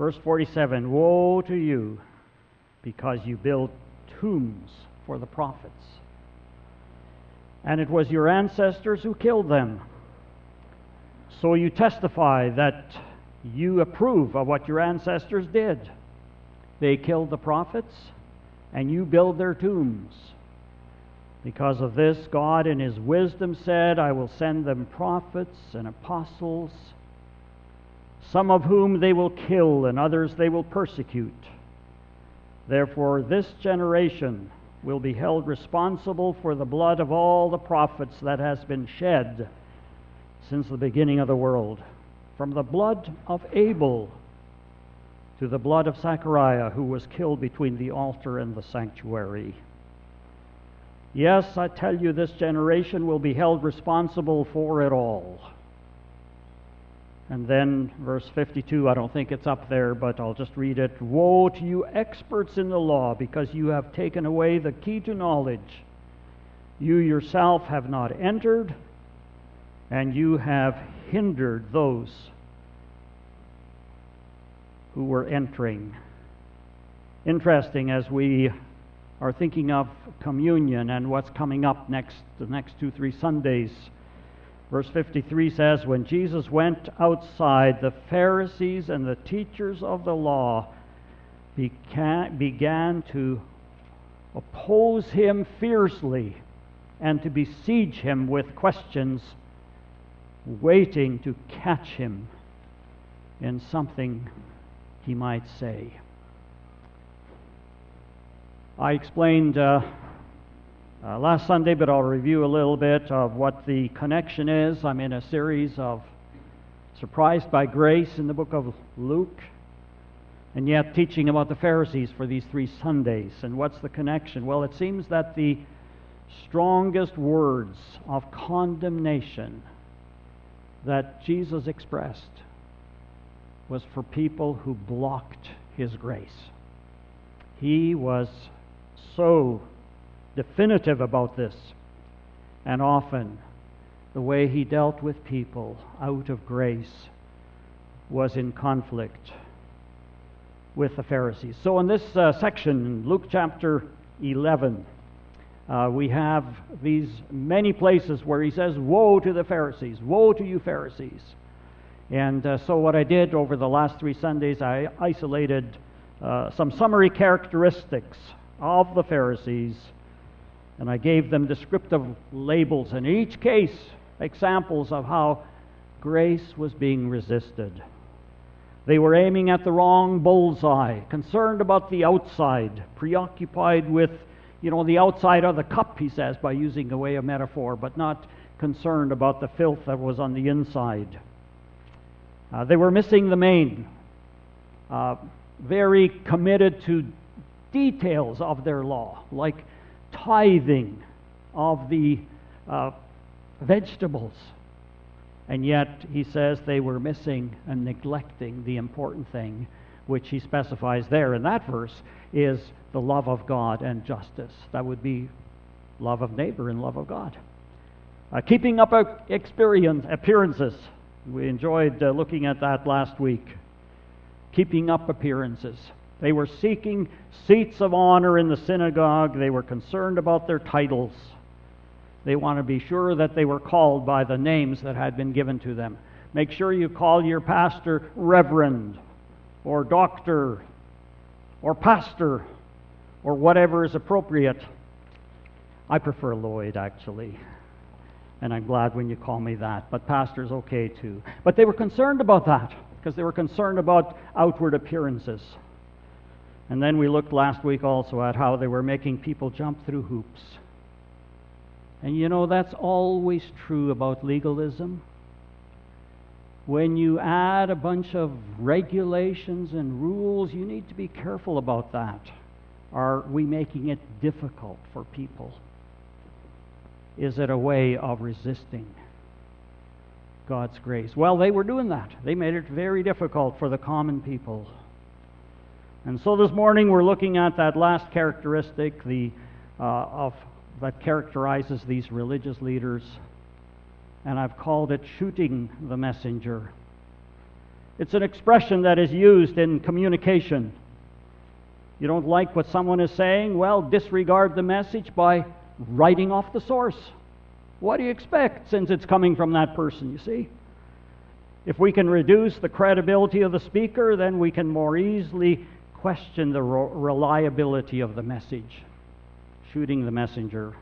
Verse 47 Woe to you, because you build tombs for the prophets. And it was your ancestors who killed them. So you testify that you approve of what your ancestors did. They killed the prophets, and you build their tombs. Because of this, God in His wisdom said, I will send them prophets and apostles, some of whom they will kill, and others they will persecute. Therefore, this generation will be held responsible for the blood of all the prophets that has been shed since the beginning of the world, from the blood of Abel to the blood of Zechariah, who was killed between the altar and the sanctuary. Yes, I tell you, this generation will be held responsible for it all. And then, verse 52, I don't think it's up there, but I'll just read it. Woe to you, experts in the law, because you have taken away the key to knowledge. You yourself have not entered, and you have hindered those who were entering. Interesting as we are thinking of communion and what's coming up next the next two three Sundays. Verse 53 says, When Jesus went outside, the Pharisees and the teachers of the law began, began to oppose him fiercely and to besiege him with questions, waiting to catch him in something he might say. I explained uh, uh, last Sunday, but I'll review a little bit of what the connection is. I'm in a series of Surprised by Grace in the book of Luke, and yet teaching about the Pharisees for these three Sundays. And what's the connection? Well, it seems that the strongest words of condemnation that Jesus expressed was for people who blocked his grace. He was so definitive about this. And often, the way he dealt with people out of grace was in conflict with the Pharisees. So, in this uh, section, in Luke chapter 11, uh, we have these many places where he says, Woe to the Pharisees! Woe to you, Pharisees! And uh, so, what I did over the last three Sundays, I isolated uh, some summary characteristics of the Pharisees, and I gave them descriptive labels in each case, examples of how grace was being resisted. They were aiming at the wrong bullseye, concerned about the outside, preoccupied with, you know, the outside of the cup, he says, by using away a metaphor, but not concerned about the filth that was on the inside. Uh, they were missing the main. Uh, very committed to details of their law, like tithing of the uh, vegetables. And yet, he says they were missing and neglecting the important thing, which he specifies there in that verse is the love of God and justice. That would be love of neighbor and love of God. Uh, keeping up experience, appearances. We enjoyed uh, looking at that last week. Keeping up appearances. They were seeking seats of honor in the synagogue. They were concerned about their titles. They want to be sure that they were called by the names that had been given to them. Make sure you call your pastor Reverend or Doctor or Pastor or whatever is appropriate. I prefer Lloyd, actually. And I'm glad when you call me that. But pastor's okay too. But they were concerned about that because they were concerned about outward appearances. And then we looked last week also at how they were making people jump through hoops. And you know, that's always true about legalism. When you add a bunch of regulations and rules, you need to be careful about that. Are we making it difficult for people? Is it a way of resisting God's grace? Well, they were doing that. They made it very difficult for the common people. And so this morning we're looking at that last characteristic the, uh, of, that characterizes these religious leaders, and I've called it shooting the messenger. It's an expression that is used in communication. You don't like what someone is saying? Well, disregard the message by writing off the source. What do you expect since it's coming from that person, you see? If we can reduce the credibility of the speaker, then we can more easily question the reliability of the message. Shooting the messenger.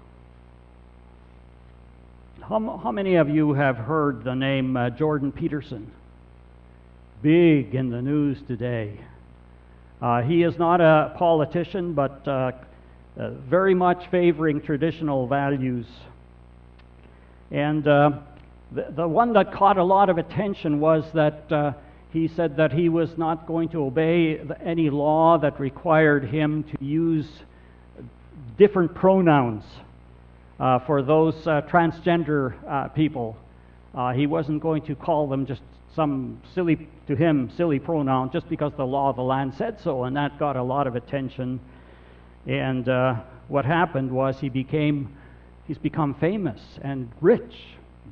How, how many of you have heard the name uh, Jordan Peterson? Big in the news today. Uh, he is not a politician, but uh, uh very much favoring traditional values. And uh, the, the one that caught a lot of attention was that uh, he said that he was not going to obey any law that required him to use different pronouns uh, for those uh, transgender uh, people. Uh, he wasn't going to call them just some silly, to him, silly pronoun just because the law of the land said so, and that got a lot of attention. And uh, what happened was he became, he's become famous and rich.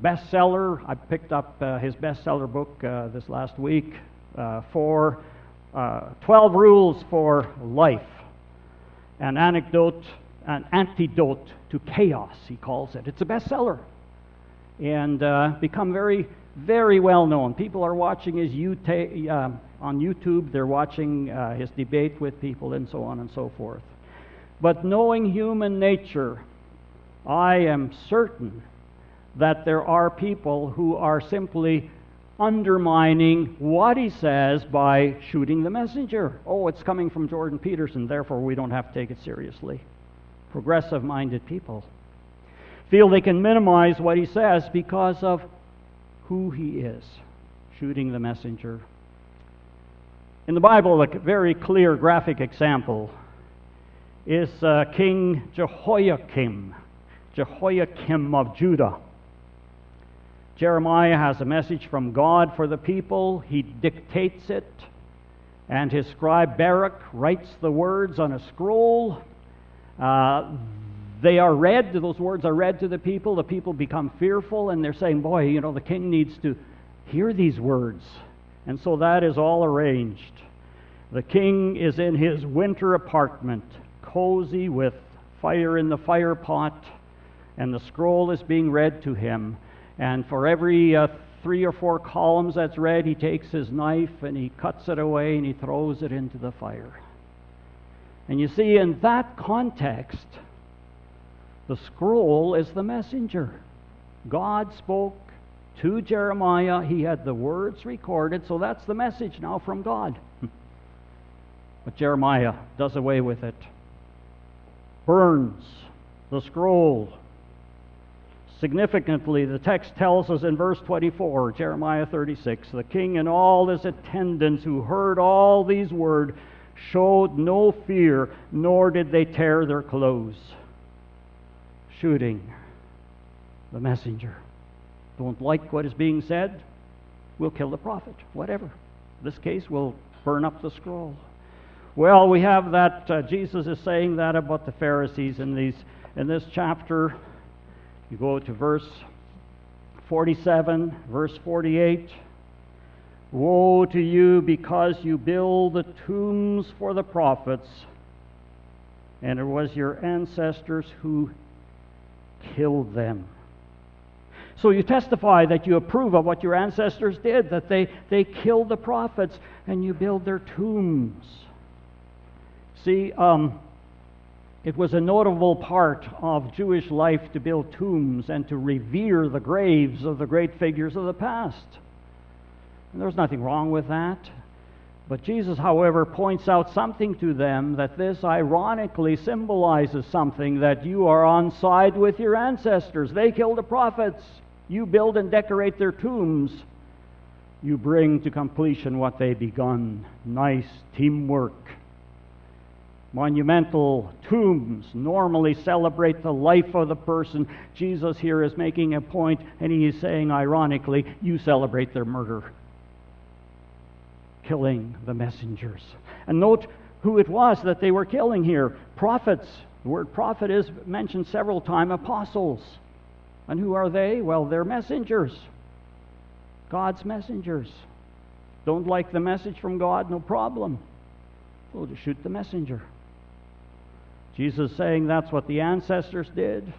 Bestseller. I picked up uh, his bestseller book this last week for 12 Rules for Life, an anecdote an antidote to chaos, he calls it. It's a bestseller and uh, become very, very well known. People are watching his UT, uh, on YouTube, they're watching uh, his debate with people, and so on and so forth. But knowing human nature, I am certain that there are people who are simply undermining what he says by shooting the messenger. Oh, it's coming from Jordan Peterson, therefore we don't have to take it seriously progressive minded people feel they can minimize what he says because of who he is, shooting the messenger. In the Bible, a very clear graphic example is uh, King Jehoiakim, Jehoiakim of Judah. Jeremiah has a message from God for the people. He dictates it, and his scribe Baruch writes the words on a scroll uh, they are read, those words are read to the people. The people become fearful and they're saying, Boy, you know, the king needs to hear these words. And so that is all arranged. The king is in his winter apartment, cozy with fire in the fire pot, and the scroll is being read to him. And for every uh, three or four columns that's read, he takes his knife and he cuts it away and he throws it into the fire. And you see, in that context, the scroll is the messenger. God spoke to Jeremiah. He had the words recorded, so that's the message now from God. But Jeremiah does away with it, burns the scroll. Significantly, the text tells us in verse 24, Jeremiah 36, the king and all his attendants who heard all these words showed no fear, nor did they tear their clothes. Shooting the messenger. Don't like what is being said? We'll kill the prophet, whatever. In this case, we'll burn up the scroll. Well, we have that uh, Jesus is saying that about the Pharisees in these in this chapter. You go to verse 47, verse 48. Woe to you because you build the tombs for the prophets, and it was your ancestors who killed them. So you testify that you approve of what your ancestors did, that they, they killed the prophets, and you build their tombs. See, um, it was a notable part of Jewish life to build tombs and to revere the graves of the great figures of the past. And there's nothing wrong with that. But Jesus, however, points out something to them that this ironically symbolizes something that you are on side with your ancestors. They killed the prophets. You build and decorate their tombs. You bring to completion what they begun. Nice teamwork. Monumental tombs normally celebrate the life of the person. Jesus here is making a point, and he is saying, ironically, you celebrate their murder killing the messengers. And note who it was that they were killing here prophets. The word prophet is mentioned several times, apostles. And who are they? Well, they're messengers, God's messengers. Don't like the message from God? No problem. We'll just shoot the messenger. Jesus is saying that's what the ancestors did,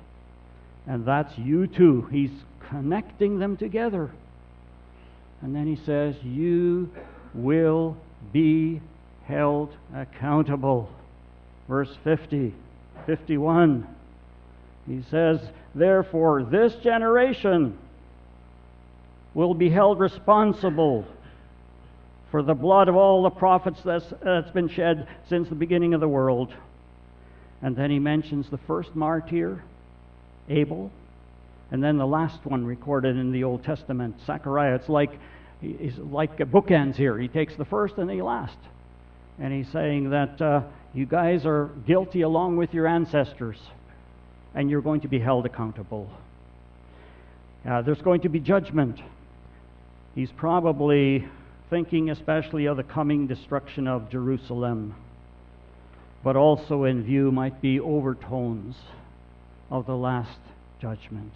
and that's you too. He's connecting them together. And then he says, You will be held accountable. Verse 50, 51. He says, Therefore, this generation will be held responsible for the blood of all the prophets that's, that's been shed since the beginning of the world. And then he mentions the first martyr, Abel, and then the last one recorded in the Old Testament, Zechariah. It's like he's like bookends here. He takes the first and the last, and he's saying that uh, you guys are guilty along with your ancestors, and you're going to be held accountable. Uh, there's going to be judgment. He's probably thinking especially of the coming destruction of Jerusalem, but also in view might be overtones of the last judgment.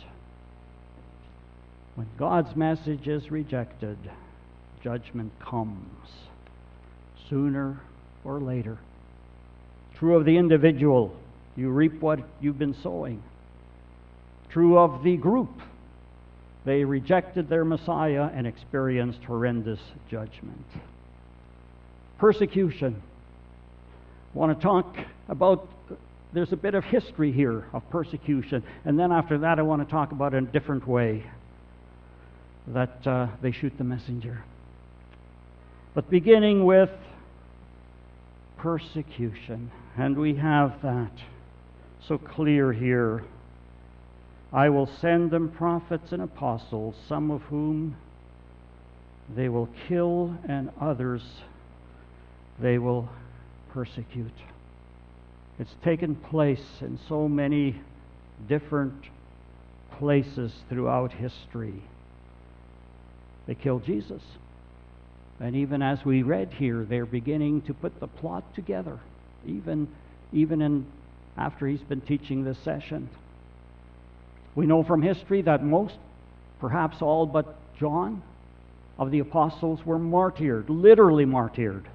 When God's message is rejected, judgment comes sooner or later. True of the individual, you reap what you've been sowing. True of the group, they rejected their Messiah and experienced horrendous judgment. Persecution. I want to talk about, there's a bit of history here of persecution, and then after that, I want to talk about a different way that uh, they shoot the messenger. But beginning with persecution, and we have that so clear here I will send them prophets and apostles, some of whom they will kill, and others they will persecute. It's taken place in so many different places throughout history. They killed Jesus. And even as we read here, they're beginning to put the plot together, even, even in, after he's been teaching this session. We know from history that most, perhaps all but John, of the apostles were martyred, literally martyred.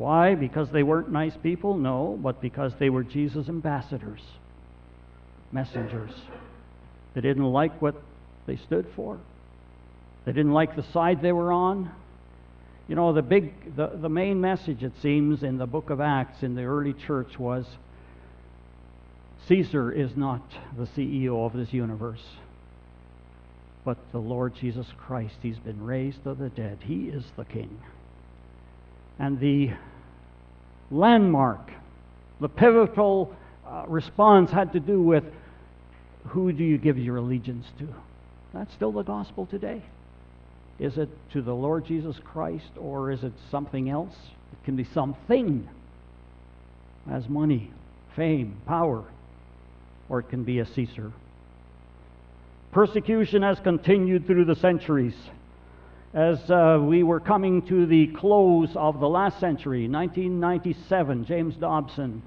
Why? Because they weren't nice people? No, but because they were Jesus' ambassadors, messengers. They didn't like what they stood for. They didn't like the side they were on. You know, the big the, the main message it seems in the book of Acts in the early church was Caesar is not the CEO of this universe, but the Lord Jesus Christ. He's been raised to the dead. He is the king. And the landmark, the pivotal uh, response had to do with who do you give your allegiance to? That's still the gospel today. Is it to the Lord Jesus Christ or is it something else? It can be something as money, fame, power, or it can be a Caesar. Persecution has continued through the centuries. As uh, we were coming to the close of the last century, 1997, James Dobson,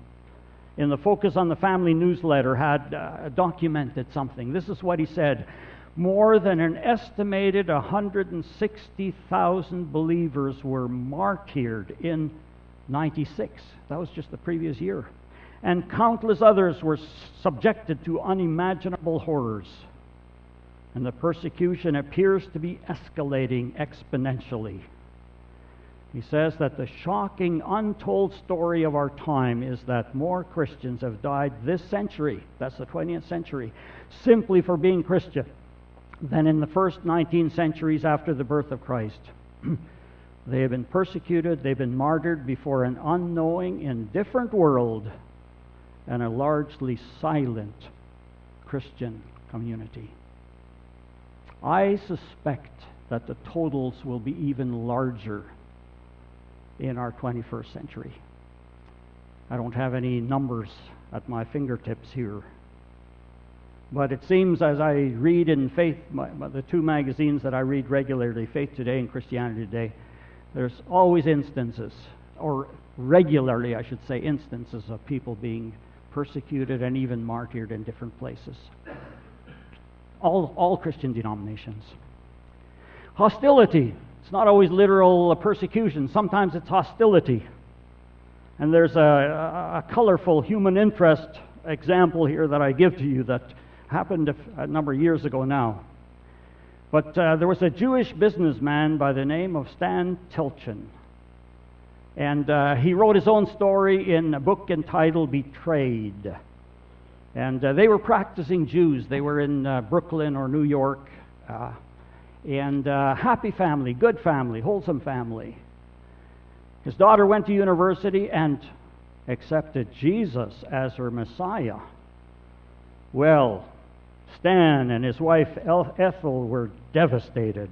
in the Focus on the Family newsletter, had uh, documented something. This is what he said More than an estimated 160,000 believers were martyred in 96. That was just the previous year and countless others were subjected to unimaginable horrors. And the persecution appears to be escalating exponentially. He says that the shocking, untold story of our time is that more Christians have died this century, that's the 20th century, simply for being Christian, than in the first 19 centuries after the birth of Christ. they have been persecuted, they've been martyred before an unknowing, indifferent world and a largely silent Christian community. I suspect that the totals will be even larger in our 21st century. I don't have any numbers at my fingertips here. But it seems as I read in Faith, my, the two magazines that I read regularly, Faith Today and Christianity Today, there's always instances, or regularly, I should say, instances of people being persecuted, and even martyred in different places. All, all Christian denominations. Hostility. It's not always literal persecution, sometimes it's hostility. And there's a, a, colorful human interest example here that I give to you that happened a, number of years ago now. But uh, there was a Jewish businessman by the name of Stan Telchin. And uh, he wrote his own story in a book entitled Betrayed. And uh, they were practicing Jews. They were in uh, Brooklyn or New York. Uh, and uh, happy family, good family, wholesome family. His daughter went to university and accepted Jesus as her Messiah. Well, Stan and his wife Ethel were devastated.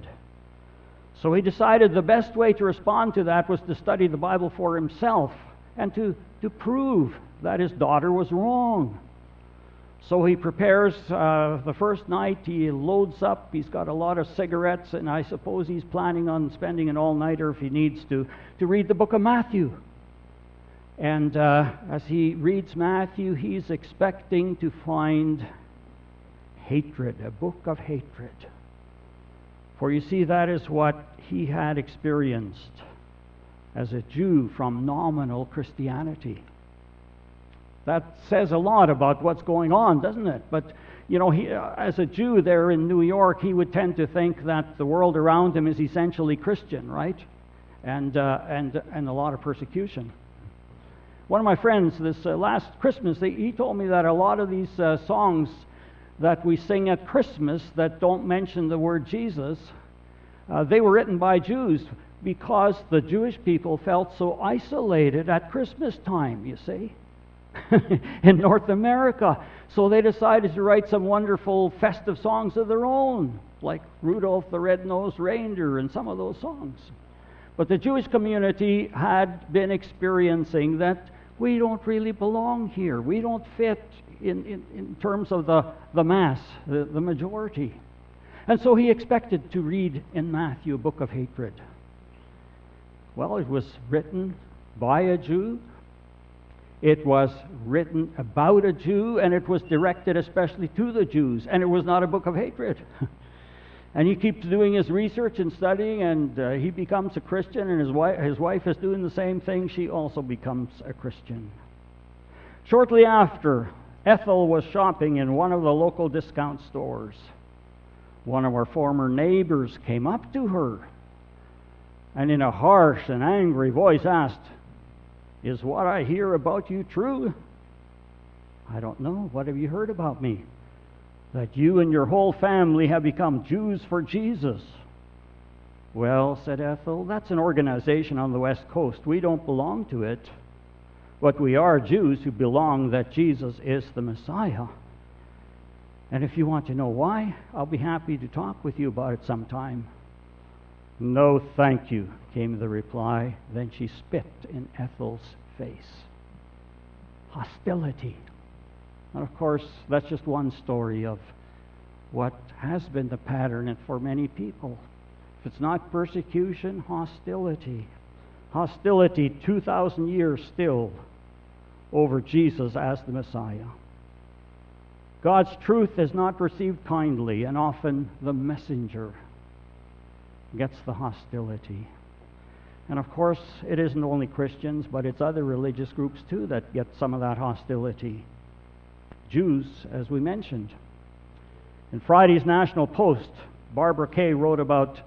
So he decided the best way to respond to that was to study the Bible for himself and to, to prove that his daughter was wrong. So he prepares uh, the first night, he loads up, he's got a lot of cigarettes, and I suppose he's planning on spending an all nighter if he needs to, to read the book of Matthew. And uh, as he reads Matthew, he's expecting to find hatred, a book of hatred. For you see, that is what he had experienced as a Jew from nominal Christianity. That says a lot about what's going on, doesn't it? But, you know, he, uh, as a Jew there in New York, he would tend to think that the world around him is essentially Christian, right? And, uh, and, and a lot of persecution. One of my friends, this uh, last Christmas, they, he told me that a lot of these uh, songs that we sing at Christmas that don't mention the word Jesus, uh, they were written by Jews because the Jewish people felt so isolated at Christmas time, you see. in North America. So they decided to write some wonderful festive songs of their own, like Rudolph the Red-Nosed Reindeer and some of those songs. But the Jewish community had been experiencing that we don't really belong here. We don't fit in, in, in terms of the, the mass, the, the majority. And so he expected to read in Matthew a book of hatred. Well, it was written by a Jew it was written about a Jew, and it was directed especially to the Jews, and it was not a book of hatred. and he keeps doing his research and studying, and uh, he becomes a Christian, and his wife, his wife is doing the same thing. She also becomes a Christian. Shortly after, Ethel was shopping in one of the local discount stores. One of our former neighbors came up to her and, in a harsh and angry voice, asked, is what I hear about you true? I don't know. What have you heard about me? That you and your whole family have become Jews for Jesus. Well, said Ethel, that's an organization on the West Coast. We don't belong to it. But we are Jews who belong that Jesus is the Messiah. And if you want to know why, I'll be happy to talk with you about it sometime. No, thank you, came the reply. Then she spit in Ethel's face. Hostility. And of course, that's just one story of what has been the pattern for many people. If it's not persecution, hostility. Hostility 2,000 years still over Jesus as the Messiah. God's truth is not received kindly, and often the messenger gets the hostility. And of course, it isn't only Christians, but it's other religious groups too that get some of that hostility. Jews, as we mentioned. In Friday's National Post, Barbara Kay wrote about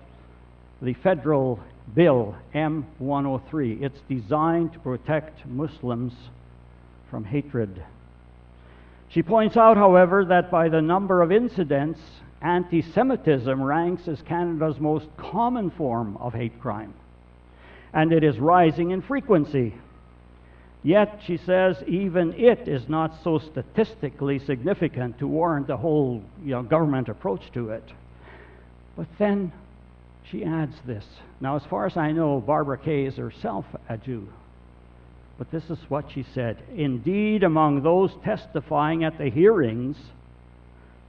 the federal bill M103. It's designed to protect Muslims from hatred. She points out, however, that by the number of incidents anti Semitism ranks as Canada's most common form of hate crime, and it is rising in frequency. Yet, she says, even it is not so statistically significant to warrant a whole you know, government approach to it. But then she adds this. Now, as far as I know, Barbara Kay is herself a Jew. But this is what she said Indeed, among those testifying at the hearings,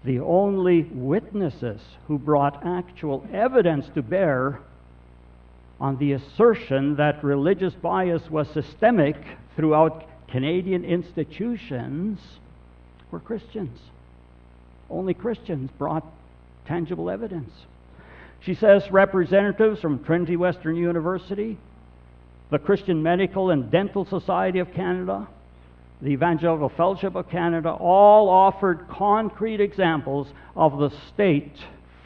the only witnesses who brought actual evidence to bear on the assertion that religious bias was systemic throughout Canadian institutions were Christians. Only Christians brought tangible evidence. She says representatives from Trinity Western University, the Christian Medical and Dental Society of Canada, the Evangelical Fellowship of Canada, all offered concrete examples of the state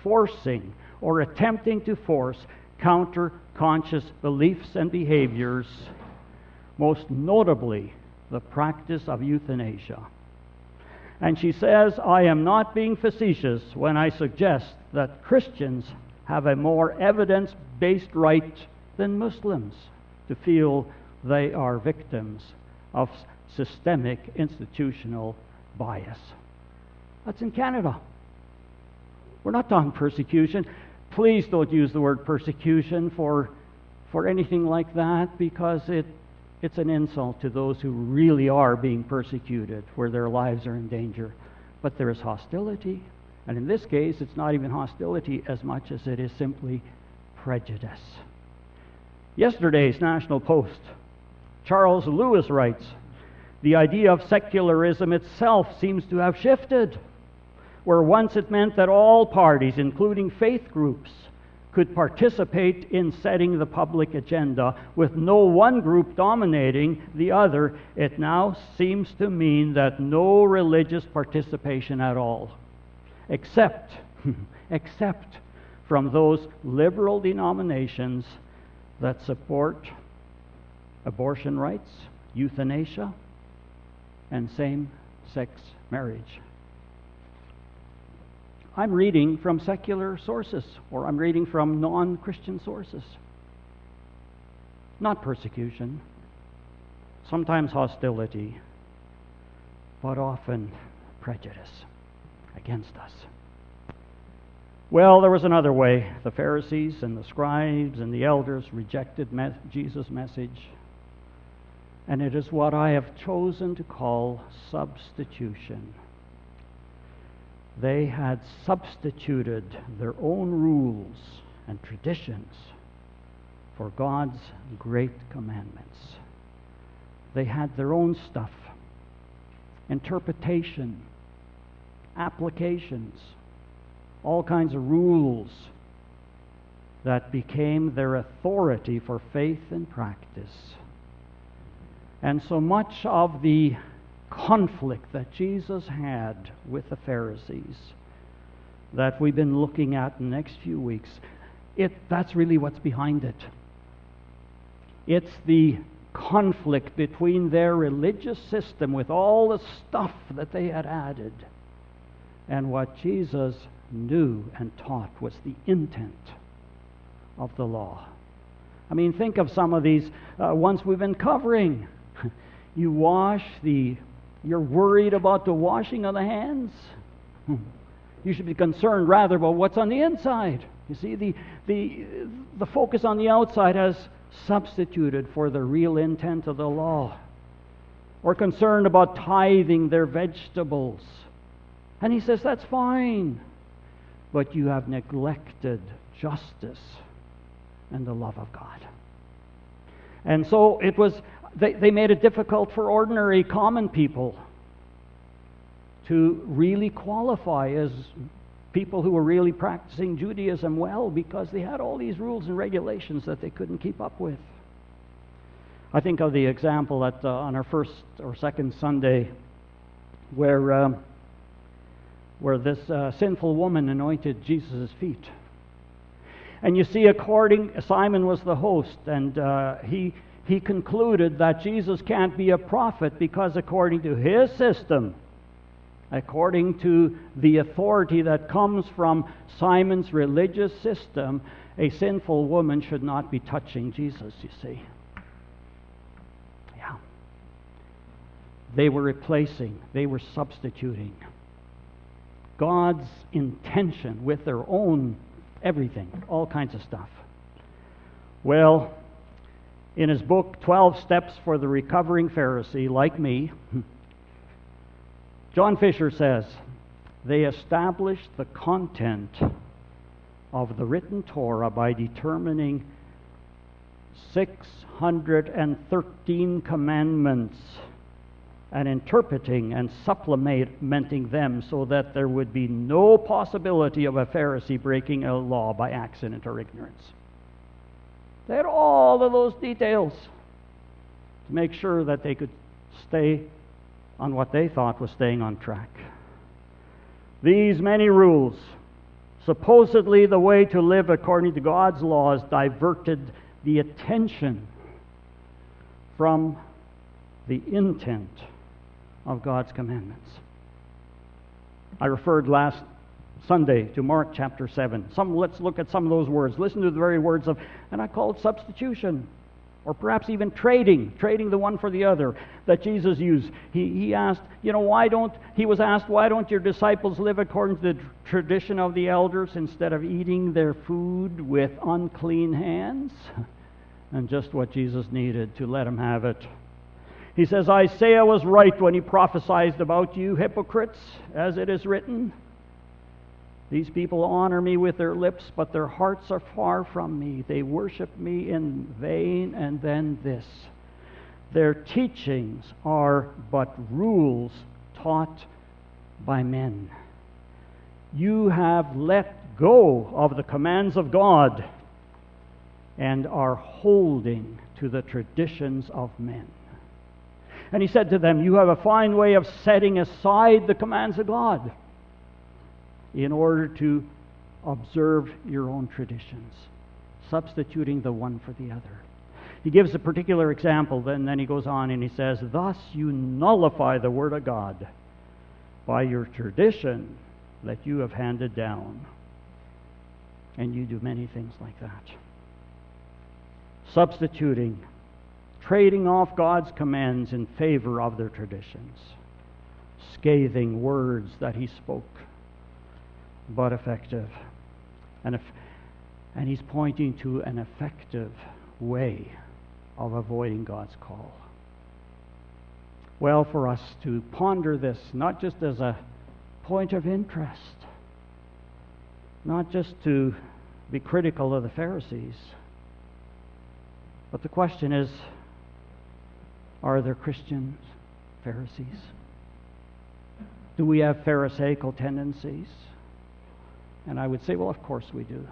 forcing or attempting to force counter conscious beliefs and behaviors, most notably the practice of euthanasia. And she says, I am not being facetious when I suggest that Christians have a more evidence based right than Muslims to feel they are victims of systemic institutional bias. That's in Canada. We're not talking persecution. Please don't use the word persecution for, for anything like that because it, it's an insult to those who really are being persecuted, where their lives are in danger. But there is hostility. And in this case, it's not even hostility as much as it is simply prejudice. Yesterday's National Post, Charles Lewis writes The idea of secularism itself seems to have shifted where once it meant that all parties, including faith groups, could participate in setting the public agenda with no one group dominating the other, it now seems to mean that no religious participation at all, except, except from those liberal denominations that support abortion rights, euthanasia, and same sex marriage. I'm reading from secular sources or I'm reading from non Christian sources. Not persecution, sometimes hostility, but often prejudice against us. Well, there was another way. The Pharisees and the scribes and the elders rejected me- Jesus' message. And it is what I have chosen to call substitution they had substituted their own rules and traditions for God's great commandments. They had their own stuff interpretation, applications, all kinds of rules that became their authority for faith and practice. And so much of the conflict that Jesus had with the Pharisees that we've been looking at in the next few weeks, it, that's really what's behind it. It's the conflict between their religious system with all the stuff that they had added and what Jesus knew and taught was the intent of the law. I mean, think of some of these uh, ones we've been covering. You wash the you're worried about the washing of the hands? You should be concerned rather about what's on the inside. You see, the, the, the focus on the outside has substituted for the real intent of the law. Or concerned about tithing their vegetables. And he says, that's fine. But you have neglected justice and the love of God. And so it was they, they made it difficult for ordinary common people to really qualify as people who were really practicing Judaism well because they had all these rules and regulations that they couldn't keep up with. I think of the example that uh, on our first or second Sunday where, uh, where this uh, sinful woman anointed Jesus' feet. And you see, according, Simon was the host, and uh, he he concluded that Jesus can't be a prophet because, according to his system, according to the authority that comes from Simon's religious system, a sinful woman should not be touching Jesus, you see. Yeah. They were replacing, they were substituting God's intention with their own everything, all kinds of stuff. Well, in his book, 12 Steps for the Recovering Pharisee, like me, John Fischer says, they established the content of the written Torah by determining 613 commandments and interpreting and supplementing them so that there would be no possibility of a Pharisee breaking a law by accident or ignorance. They had all of those details to make sure that they could stay on what they thought was staying on track. These many rules, supposedly the way to live according to God's laws, diverted the attention from the intent of God's commandments. I referred last Sunday to Mark chapter 7. Some, let's look at some of those words. Listen to the very words of, and I call it substitution, or perhaps even trading, trading the one for the other that Jesus used. He, he asked, you know, why don't, he was asked, why don't your disciples live according to the tradition of the elders instead of eating their food with unclean hands? And just what Jesus needed to let him have it. He says, Isaiah was right when he prophesied about you, hypocrites, as it is written. These people honor me with their lips, but their hearts are far from me. They worship me in vain. And then this their teachings are but rules taught by men. You have let go of the commands of God and are holding to the traditions of men. And he said to them, You have a fine way of setting aside the commands of God in order to observe your own traditions, substituting the one for the other. He gives a particular example, and then he goes on and he says, Thus you nullify the Word of God by your tradition that you have handed down. And you do many things like that. Substituting trading off God's commands in favor of their traditions, scathing words that he spoke, but effective. And, if, and he's pointing to an effective way of avoiding God's call. Well, for us to ponder this, not just as a point of interest, not just to be critical of the Pharisees, but the question is are there Christians, Pharisees? Do we have Pharisaical tendencies? And I would say, well, of course we do.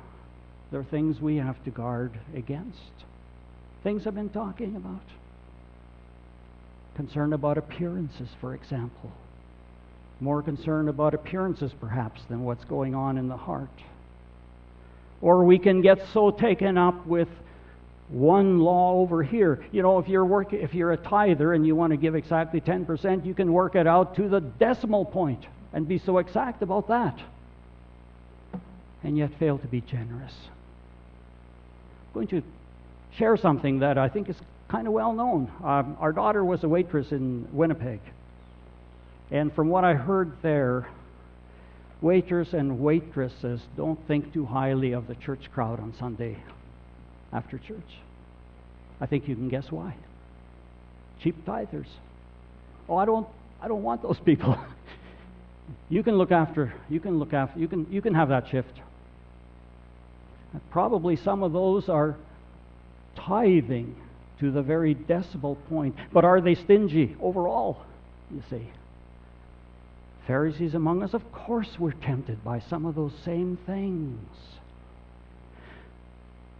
There are things we have to guard against. Things I've been talking about. Concern about appearances, for example. More concerned about appearances, perhaps, than what's going on in the heart. Or we can get so taken up with one law over here. You know, if you're work, if you're a tither and you want to give exactly 10%, you can work it out to the decimal point and be so exact about that. And yet fail to be generous. I'm going to share something that I think is kind of well known. Um, our daughter was a waitress in Winnipeg. And from what I heard there, waiters and waitresses don't think too highly of the church crowd on Sunday after church. I think you can guess why. Cheap tithers. Oh, I don't I don't want those people. you can look after you can look after you can you can have that shift. Probably some of those are tithing to the very decimal point. But are they stingy overall? You see. Pharisees among us, of course, we're tempted by some of those same things.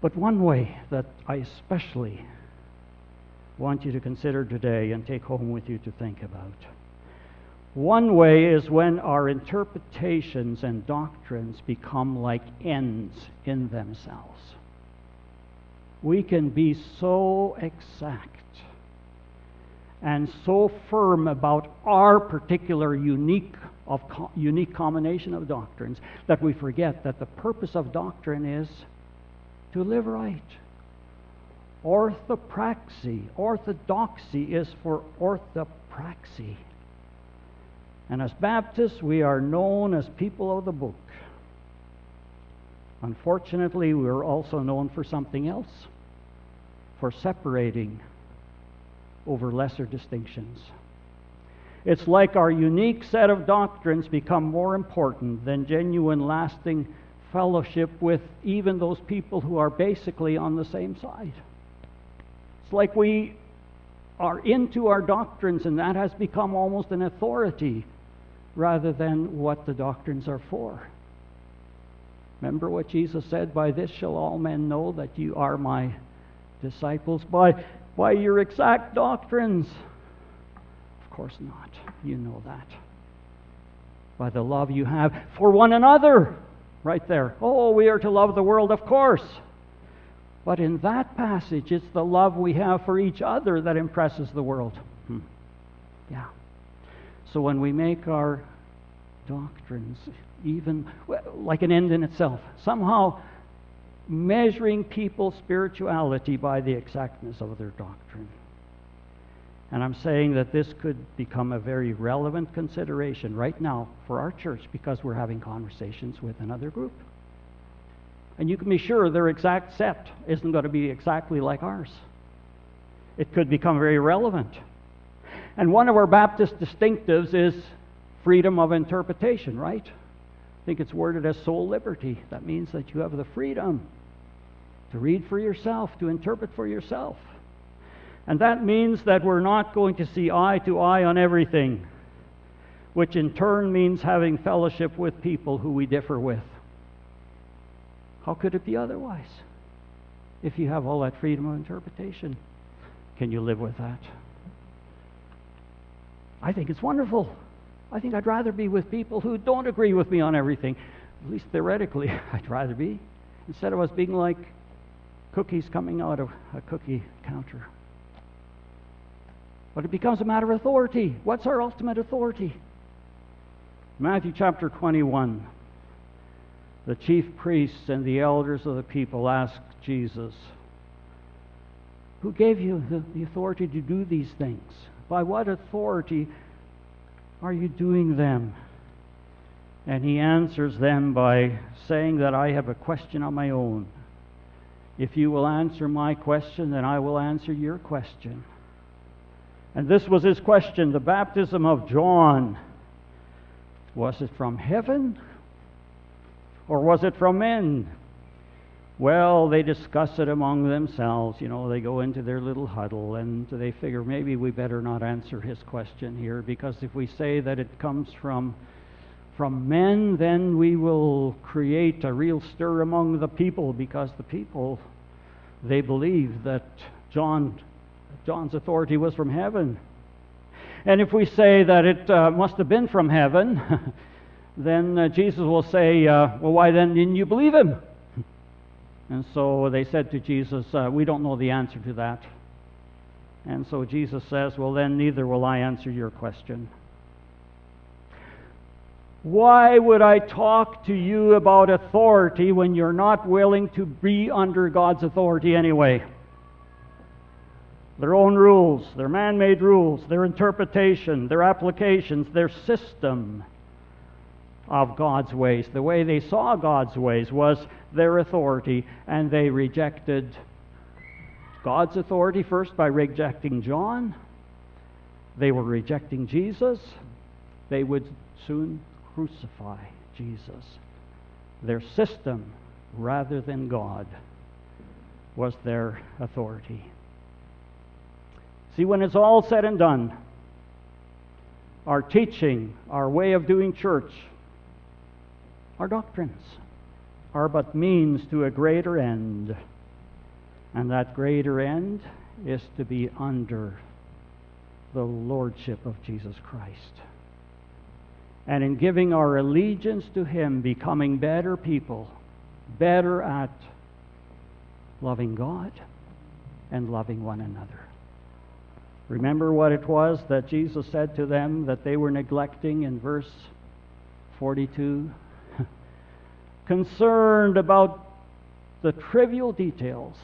But one way that I especially want you to consider today and take home with you to think about. One way is when our interpretations and doctrines become like ends in themselves. We can be so exact and so firm about our particular unique of unique combination of doctrines that we forget that the purpose of doctrine is to live right. Orthopraxy, orthodoxy is for orthopraxy. And as Baptists, we are known as people of the book. Unfortunately, we are also known for something else for separating over lesser distinctions. It's like our unique set of doctrines become more important than genuine, lasting fellowship with even those people who are basically on the same side. It's like we are into our doctrines, and that has become almost an authority rather than what the doctrines are for. Remember what Jesus said, By this shall all men know that you are my disciples, by, by your exact doctrines. Of course not. You know that. By the love you have for one another. Right there. Oh, we are to love the world, of course. But in that passage, it's the love we have for each other that impresses the world. Hmm. Yeah. So when we make our doctrines even like an end in itself, somehow measuring people's spirituality by the exactness of their doctrine. And I'm saying that this could become a very relevant consideration right now for our church because we're having conversations with another group. And you can be sure their exact set isn't going to be exactly like ours. It could become very relevant. And one of our Baptist distinctives is freedom of interpretation, right? I think it's worded as soul liberty. That means that you have the freedom to read for yourself, to interpret for yourself. And that means that we're not going to see eye to eye on everything, which in turn means having fellowship with people who we differ with. How could it be otherwise? If you have all that freedom of interpretation, can you live with that? I think it's wonderful. I think I'd rather be with people who don't agree with me on everything. At least theoretically, I'd rather be. Instead of us being like cookies coming out of a cookie counter. But it becomes a matter of authority. What's our ultimate authority? Matthew chapter 21. The chief priests and the elders of the people asked Jesus, Who gave you the, the authority to do these things? By what authority are you doing them? And he answers them by saying that I have a question of my own. If you will answer my question, then I will answer your question. And this was his question the baptism of John. Was it from heaven or was it from men? Well, they discuss it among themselves. You know, they go into their little huddle and they figure maybe we better not answer his question here because if we say that it comes from from men, then we will create a real stir among the people because the people they believe that John John's authority was from heaven. And if we say that it uh, must have been from heaven, then uh, Jesus will say, uh, Well, why then didn't you believe him? And so they said to Jesus, uh, We don't know the answer to that. And so Jesus says, Well, then neither will I answer your question. Why would I talk to you about authority when you're not willing to be under God's authority anyway? Their own rules, their man made rules, their interpretation, their applications, their system of God's ways. The way they saw God's ways was their authority, and they rejected God's authority first by rejecting John. They were rejecting Jesus. They would soon crucify Jesus. Their system, rather than God, was their authority. See, when it's all said and done, our teaching, our way of doing church, our doctrines are but means to a greater end. And that greater end is to be under the lordship of Jesus Christ. And in giving our allegiance to Him, becoming better people, better at loving God and loving one another. Remember what it was that Jesus said to them that they were neglecting in verse 42? Concerned about the trivial details,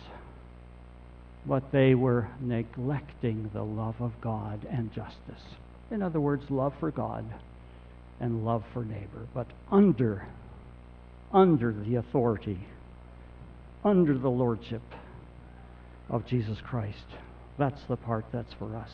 but they were neglecting the love of God and justice. In other words, love for God and love for neighbor, but under under the authority, under the lordship of Jesus Christ. That's the part that's for us.